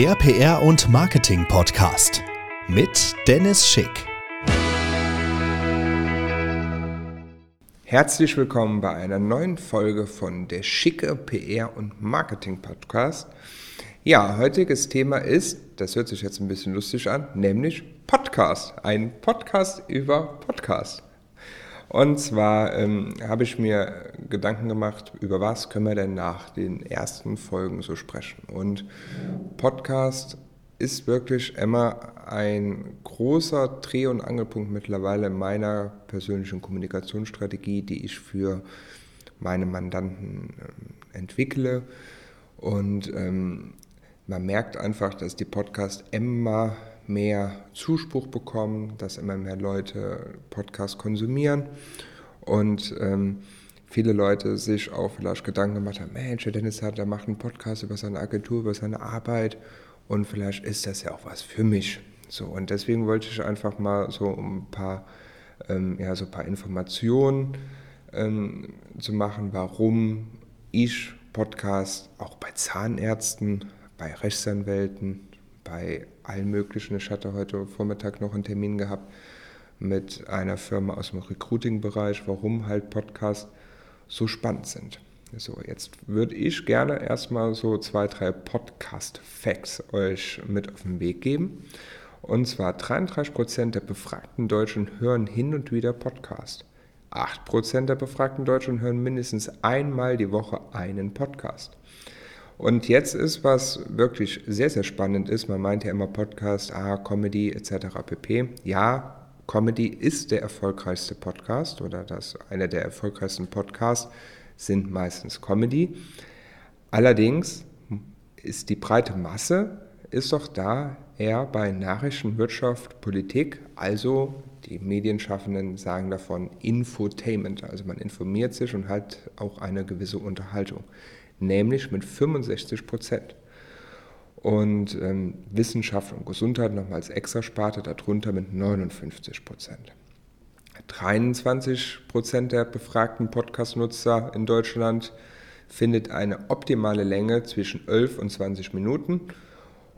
Der PR und Marketing Podcast mit Dennis Schick. Herzlich willkommen bei einer neuen Folge von der schicke PR und Marketing Podcast. Ja, heutiges Thema ist, das hört sich jetzt ein bisschen lustig an, nämlich Podcast. Ein Podcast über Podcast. Und zwar ähm, habe ich mir Gedanken gemacht, über was können wir denn nach den ersten Folgen so sprechen. Und Podcast ist wirklich immer ein großer Dreh- und Angelpunkt mittlerweile in meiner persönlichen Kommunikationsstrategie, die ich für meine Mandanten äh, entwickle. Und ähm, man merkt einfach, dass die Podcasts immer mehr Zuspruch bekommen, dass immer mehr Leute Podcasts konsumieren und ähm, viele Leute sich auch vielleicht Gedanken gemacht haben, Mensch, der Dennis hat, der macht einen Podcast über seine Agentur, über seine Arbeit und vielleicht ist das ja auch was für mich. So, und deswegen wollte ich einfach mal so ein paar, ähm, ja, so ein paar Informationen ähm, zu machen, warum ich Podcast auch bei Zahnärzten, bei Rechtsanwälten, bei allen möglichen. Ich hatte heute Vormittag noch einen Termin gehabt mit einer Firma aus dem Recruiting-Bereich, warum halt Podcasts so spannend sind. So, jetzt würde ich gerne erstmal so zwei, drei Podcast-Facts euch mit auf den Weg geben. Und zwar 33% der befragten Deutschen hören hin und wieder Podcast. 8% der befragten Deutschen hören mindestens einmal die Woche einen Podcast. Und jetzt ist, was wirklich sehr, sehr spannend ist, man meint ja immer Podcast, ah, Comedy etc. pp. Ja, Comedy ist der erfolgreichste Podcast oder das einer der erfolgreichsten Podcasts sind meistens Comedy. Allerdings ist die breite Masse ist doch da eher bei Nachrichten, Wirtschaft, Politik, also die Medienschaffenden sagen davon Infotainment, also man informiert sich und hat auch eine gewisse Unterhaltung nämlich mit 65 Prozent. Und ähm, Wissenschaft und Gesundheit nochmal als Extrasparte darunter mit 59 Prozent. 23 Prozent der befragten Podcast-Nutzer in Deutschland findet eine optimale Länge zwischen 11 und 20 Minuten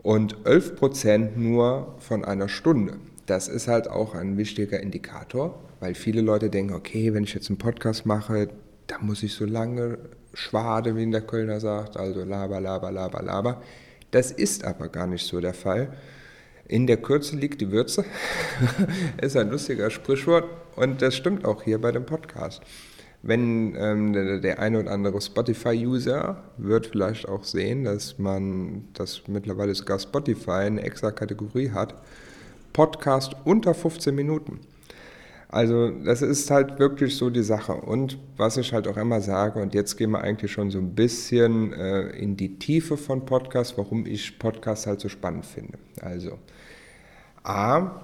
und 11 Prozent nur von einer Stunde. Das ist halt auch ein wichtiger Indikator, weil viele Leute denken, okay, wenn ich jetzt einen Podcast mache, da muss ich so lange Schwade, wie in der Kölner sagt, also laber, laber, laber, laber. Das ist aber gar nicht so der Fall. In der Kürze liegt die Würze, ist ein lustiger Sprichwort und das stimmt auch hier bei dem Podcast. Wenn ähm, der, der eine oder andere Spotify-User wird vielleicht auch sehen, dass man, dass mittlerweile sogar Spotify eine extra Kategorie hat, Podcast unter 15 Minuten. Also das ist halt wirklich so die Sache. Und was ich halt auch immer sage, und jetzt gehen wir eigentlich schon so ein bisschen äh, in die Tiefe von Podcasts, warum ich Podcasts halt so spannend finde. Also A,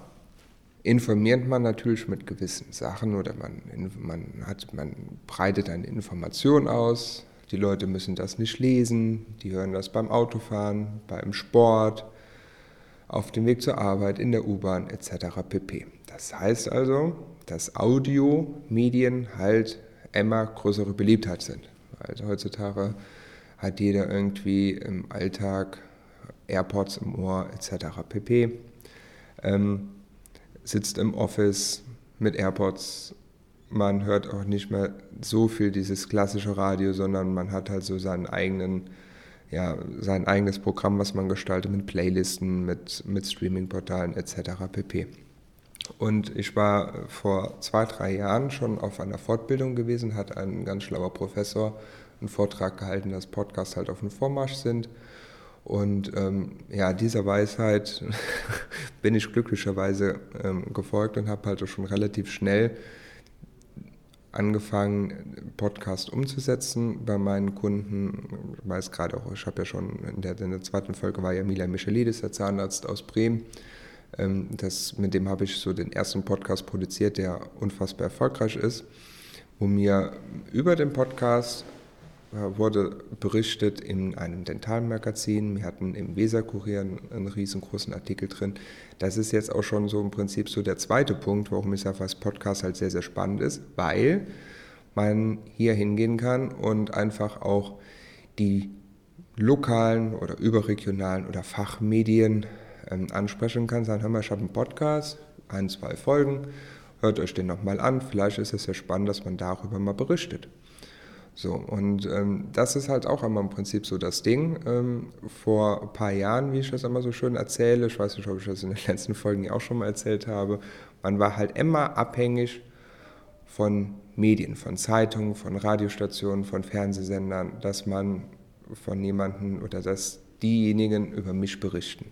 informiert man natürlich mit gewissen Sachen oder man, man, hat, man breitet eine Information aus. Die Leute müssen das nicht lesen, die hören das beim Autofahren, beim Sport, auf dem Weg zur Arbeit, in der U-Bahn etc. pp. Das heißt also, dass Audiomedien halt immer größere Beliebtheit sind. Also heutzutage hat jeder irgendwie im Alltag AirPods im Ohr etc. pp. Ähm, sitzt im Office mit AirPods. Man hört auch nicht mehr so viel dieses klassische Radio, sondern man hat halt so seinen eigenen, ja, sein eigenes Programm, was man gestaltet mit Playlisten, mit, mit Streaming-Portalen etc. pp. Und ich war vor zwei, drei Jahren schon auf einer Fortbildung gewesen, hat ein ganz schlauer Professor einen Vortrag gehalten, dass Podcasts halt auf dem Vormarsch sind. Und ähm, ja, dieser Weisheit bin ich glücklicherweise ähm, gefolgt und habe halt auch schon relativ schnell angefangen, Podcast umzusetzen bei meinen Kunden. Ich weiß gerade auch, ich habe ja schon in der, in der zweiten Folge war ja Mila Michelidis, der Zahnarzt aus Bremen. Ähm, das, mit dem habe ich so den ersten Podcast produziert, der unfassbar erfolgreich ist, wo mir über den Podcast wurde berichtet in einem Dentalmagazin. Wir hatten im Weserkurier einen, riesengroßen Artikel drin. Das ist jetzt auch schon so im Prinzip so der zweite Punkt, warum ich sage, was Podcast halt sehr, sehr spannend ist, weil man hier hingehen kann und einfach auch die lokalen oder überregionalen oder Fachmedien ähm, ansprechen kann, sagen, hör mal, ich habe einen Podcast, ein, zwei Folgen, hört euch den nochmal an, vielleicht ist es ja spannend, dass man darüber mal berichtet. So, und ähm, das ist halt auch einmal im Prinzip so das Ding. Ähm, vor ein paar Jahren, wie ich das immer so schön erzähle, ich weiß nicht, ob ich das in den letzten Folgen auch schon mal erzählt habe, man war halt immer abhängig von Medien, von Zeitungen, von Radiostationen, von Fernsehsendern, dass man von jemandem oder dass diejenigen über mich berichten,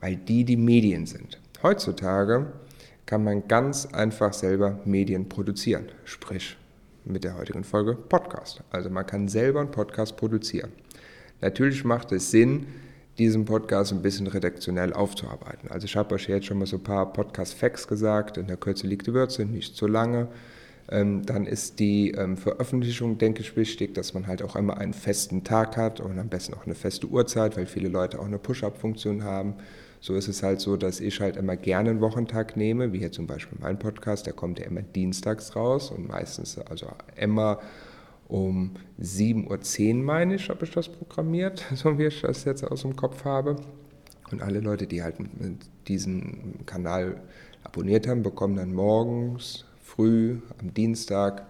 weil die die Medien sind. Heutzutage kann man ganz einfach selber Medien produzieren, sprich mit der heutigen Folge Podcast. Also man kann selber einen Podcast produzieren. Natürlich macht es Sinn, diesen Podcast ein bisschen redaktionell aufzuarbeiten. Also ich habe euch jetzt schon mal so ein paar Podcast-Facts gesagt, in der Kürze liegt die Würze, nicht zu lange. Ähm, dann ist die ähm, Veröffentlichung, denke ich, wichtig, dass man halt auch immer einen festen Tag hat und am besten auch eine feste Uhrzeit, weil viele Leute auch eine Push-Up-Funktion haben. So ist es halt so, dass ich halt immer gerne einen Wochentag nehme, wie hier zum Beispiel mein Podcast, der kommt ja immer dienstags raus und meistens, also immer um 7.10 Uhr, meine ich, habe ich das programmiert, so wie ich das jetzt aus dem Kopf habe. Und alle Leute, die halt diesen Kanal abonniert haben, bekommen dann morgens früh am Dienstag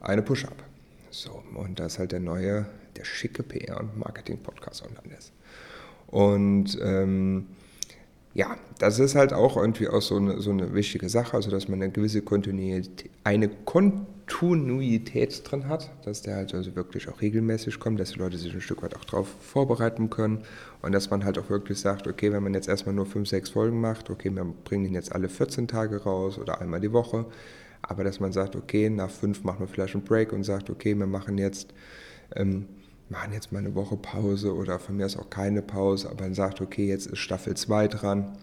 eine Push-Up. So, und das ist halt der neue, der schicke PR- und Marketing-Podcast online ist. Und ähm, ja, das ist halt auch irgendwie auch so eine, so eine wichtige Sache, also dass man eine gewisse Kontinuität, eine Kontinuität drin hat, dass der halt also wirklich auch regelmäßig kommt, dass die Leute sich ein Stück weit auch darauf vorbereiten können und dass man halt auch wirklich sagt, okay, wenn man jetzt erstmal nur fünf, sechs Folgen macht, okay, wir bringen ihn jetzt alle 14 Tage raus oder einmal die Woche, aber dass man sagt, okay, nach fünf machen wir vielleicht einen Break und sagt, okay, wir machen jetzt ähm, machen jetzt mal eine Woche Pause oder von mir ist auch keine Pause, aber dann sagt, okay, jetzt ist Staffel 2 dran.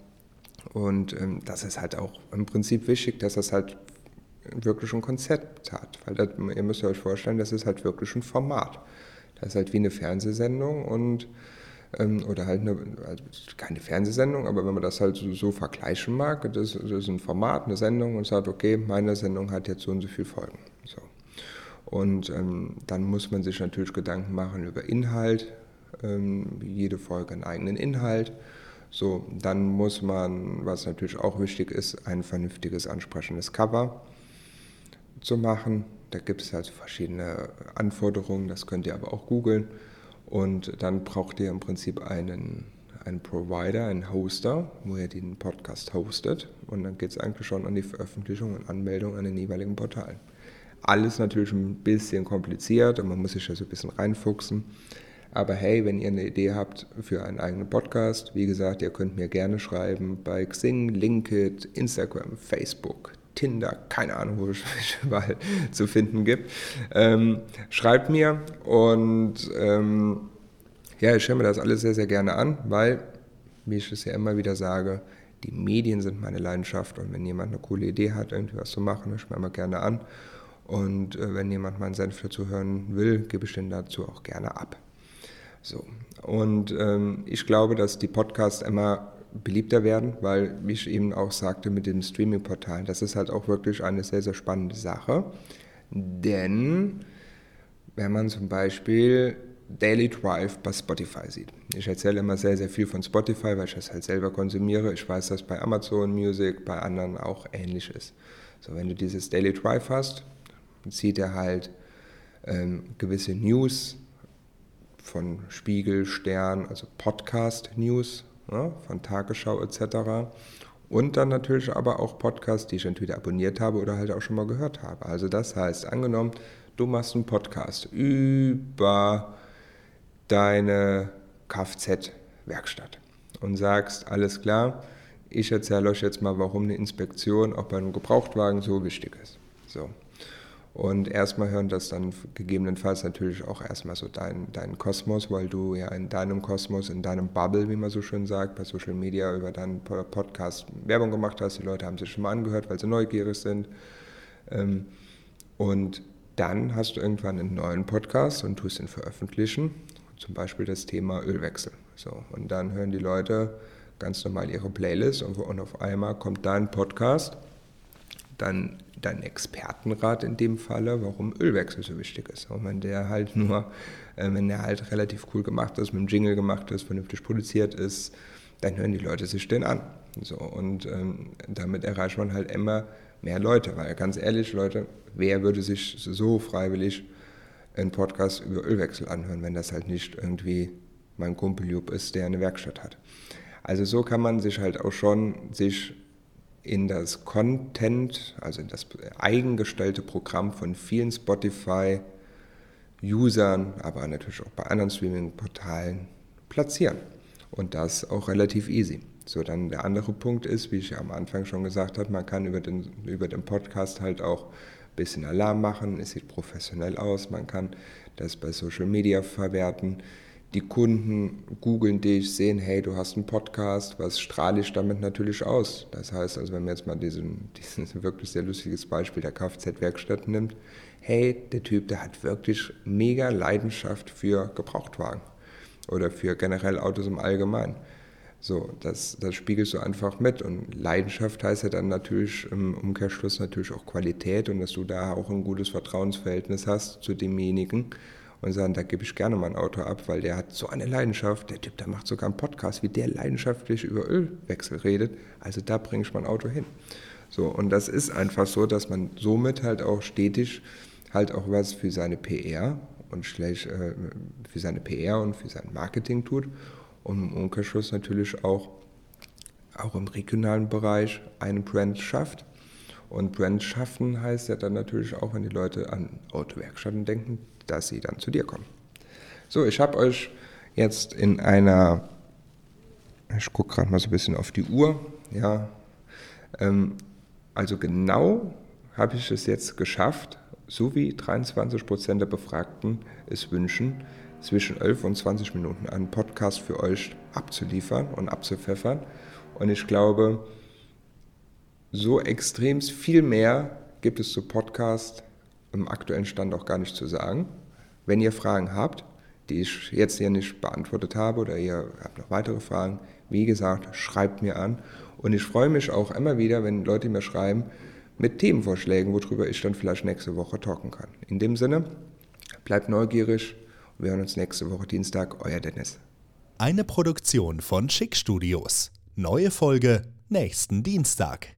Und ähm, das ist halt auch im Prinzip wichtig, dass das halt wirklich ein Konzept hat. Weil das, ihr müsst euch vorstellen, das ist halt wirklich ein Format. Das ist halt wie eine Fernsehsendung und ähm, oder halt eine, also keine Fernsehsendung, aber wenn man das halt so, so vergleichen mag, das, das, ist ein Format, eine Sendung und sagt, okay, meine Sendung hat jetzt so und so viele Folgen. So. Und ähm, dann muss man sich natürlich Gedanken machen über Inhalt, ähm, jede Folge einen eigenen Inhalt. So, dann muss man, was natürlich auch wichtig ist, ein vernünftiges, ansprechendes Cover zu machen. Da gibt es also verschiedene Anforderungen, das könnt ihr aber auch googeln. Und dann braucht ihr im Prinzip einen, einen Provider, einen Hoster, wo ihr den Podcast hostet. Und dann geht es eigentlich schon an die Veröffentlichung und Anmeldung an den jeweiligen Portalen. Alles natürlich ein bisschen kompliziert und man muss sich da so ein bisschen reinfuchsen. Aber hey, wenn ihr eine Idee habt für einen eigenen Podcast, wie gesagt, ihr könnt mir gerne schreiben bei Xing, LinkedIn, Instagram, Facebook, Tinder, keine Ahnung, wo es überall zu finden gibt. Ähm, schreibt mir und ähm, ja, ich höre mir das alles sehr, sehr gerne an, weil, wie ich es ja immer wieder sage, die Medien sind meine Leidenschaft und wenn jemand eine coole Idee hat, irgendwie was zu machen, höre ich mir immer gerne an. Und äh, wenn jemand meinen Senf dazu hören will, gebe ich den dazu auch gerne ab. So. Und ähm, ich glaube, dass die Podcasts immer beliebter werden, weil, wie ich eben auch sagte, mit den Streaming-Portalen, das ist halt auch wirklich eine sehr, sehr spannende Sache. Denn wenn man zum Beispiel Daily Drive bei Spotify sieht. Ich erzähle immer sehr, sehr viel von Spotify, weil ich das halt selber konsumiere. Ich weiß, dass bei Amazon Music, bei anderen auch ähnlich ist. So, wenn du dieses Daily Drive hast, zieht er halt ähm, gewisse News von Spiegel, Stern, also Podcast-News ja, von Tagesschau etc. Und dann natürlich aber auch Podcasts, die ich entweder abonniert habe oder halt auch schon mal gehört habe. Also das heißt, angenommen, du machst einen Podcast über deine Kfz-Werkstatt und sagst, alles klar, ich erzähle euch jetzt mal, warum eine Inspektion auch bei einem Gebrauchtwagen so wichtig ist. So. Und erstmal hören das dann gegebenenfalls natürlich auch erstmal so deinen dein Kosmos, weil du ja in deinem Kosmos, in deinem Bubble, wie man so schön sagt, bei Social Media über deinen Podcast Werbung gemacht hast. Die Leute haben sich schon mal angehört, weil sie neugierig sind. Ähm, und dann hast du irgendwann einen neuen Podcast und tust ihn veröffentlichen, zum Beispiel das Thema Ölwechsel. So, und dann hören die Leute ganz normal ihre Playlist und, auf einmal kommt dein Podcast dann dein Expertenrat in dem Falle, warum Ölwechsel so wichtig ist. Und wenn der halt nur, äh, wenn der halt relativ cool gemacht ist, mit dem Jingle gemacht ist, vernünftig produziert ist, dann hören die Leute sich den an. So, und ähm, damit erreicht man halt immer mehr Leute, weil ganz ehrlich, Leute, wer würde sich so freiwillig einen Podcast über Ölwechsel anhören, wenn das halt nicht irgendwie mein Kumpel Jupp ist, der eine Werkstatt hat. Also so kann man sich halt auch schon sich in das Content, also in das eigengestellte Programm von vielen Spotify-Usern, aber natürlich auch bei anderen Streaming-Portalen platzieren. Und das auch relativ easy. So, dann der andere Punkt ist, wie ich am Anfang schon gesagt habe, man kann über den, über den Podcast halt auch ein bisschen Alarm machen, es sieht professionell aus, man kann das bei Social Media verwerten. Die Kunden googeln dich, sehen, hey, du hast einen Podcast, was strahle ich damit natürlich aus? Das heißt, also wenn man jetzt mal diesen, diesen wirklich sehr lustiges Beispiel der Kfz-Werkstatt nimmt, hey, der Typ, der hat wirklich mega Leidenschaft für Gebrauchtwagen oder für generell Autos im Allgemeinen. So, das, das spiegelst du einfach mit. Und Leidenschaft heißt ja dann natürlich im Umkehrschluss natürlich auch Qualität und dass du da auch ein gutes Vertrauensverhältnis hast zu demjenigen und sagen, da gebe ich gerne mein Auto ab, weil der hat so eine Leidenschaft. Der Typ, der macht sogar einen Podcast, wie der leidenschaftlich über Ölwechsel redet. Also da bringe ich mein Auto hin. So, und das ist einfach so, dass man somit halt auch stetig halt auch was für seine PR und schlecht, äh, für seine PR und für sein Marketing tut und im Umkehrschluss natürlich auch, auch im regionalen Bereich eine Brand schafft. Und Brand schaffen heißt ja dann natürlich auch, wenn die Leute an Autowerkstätten denken, dass sie dann zu dir kommen. So, ich habe euch jetzt in einer, ich gucke gerade mal so ein bisschen auf die Uhr, ja, ähm, also genau habe ich es jetzt geschafft, so wie 23 Prozent der Befragten es wünschen, zwischen 11 und 20 Minuten einen Podcast für euch abzuliefern und abzupfeffern. Und ich glaube, so extrem viel mehr gibt es zu Podcast im aktuellen Stand auch gar nicht zu sagen. Wenn ihr Fragen habt, die ich jetzt hier nicht beantwortet habe oder ihr habt noch weitere Fragen, wie gesagt, schreibt mir an. Und ich freue mich auch immer wieder, wenn Leute mir schreiben mit Themenvorschlägen, worüber ich dann vielleicht nächste Woche talken kann. In dem Sinne, bleibt neugierig, wir hören uns nächste Woche Dienstag. Euer Dennis. Eine Produktion von Schick Studios. Neue Folge nächsten Dienstag.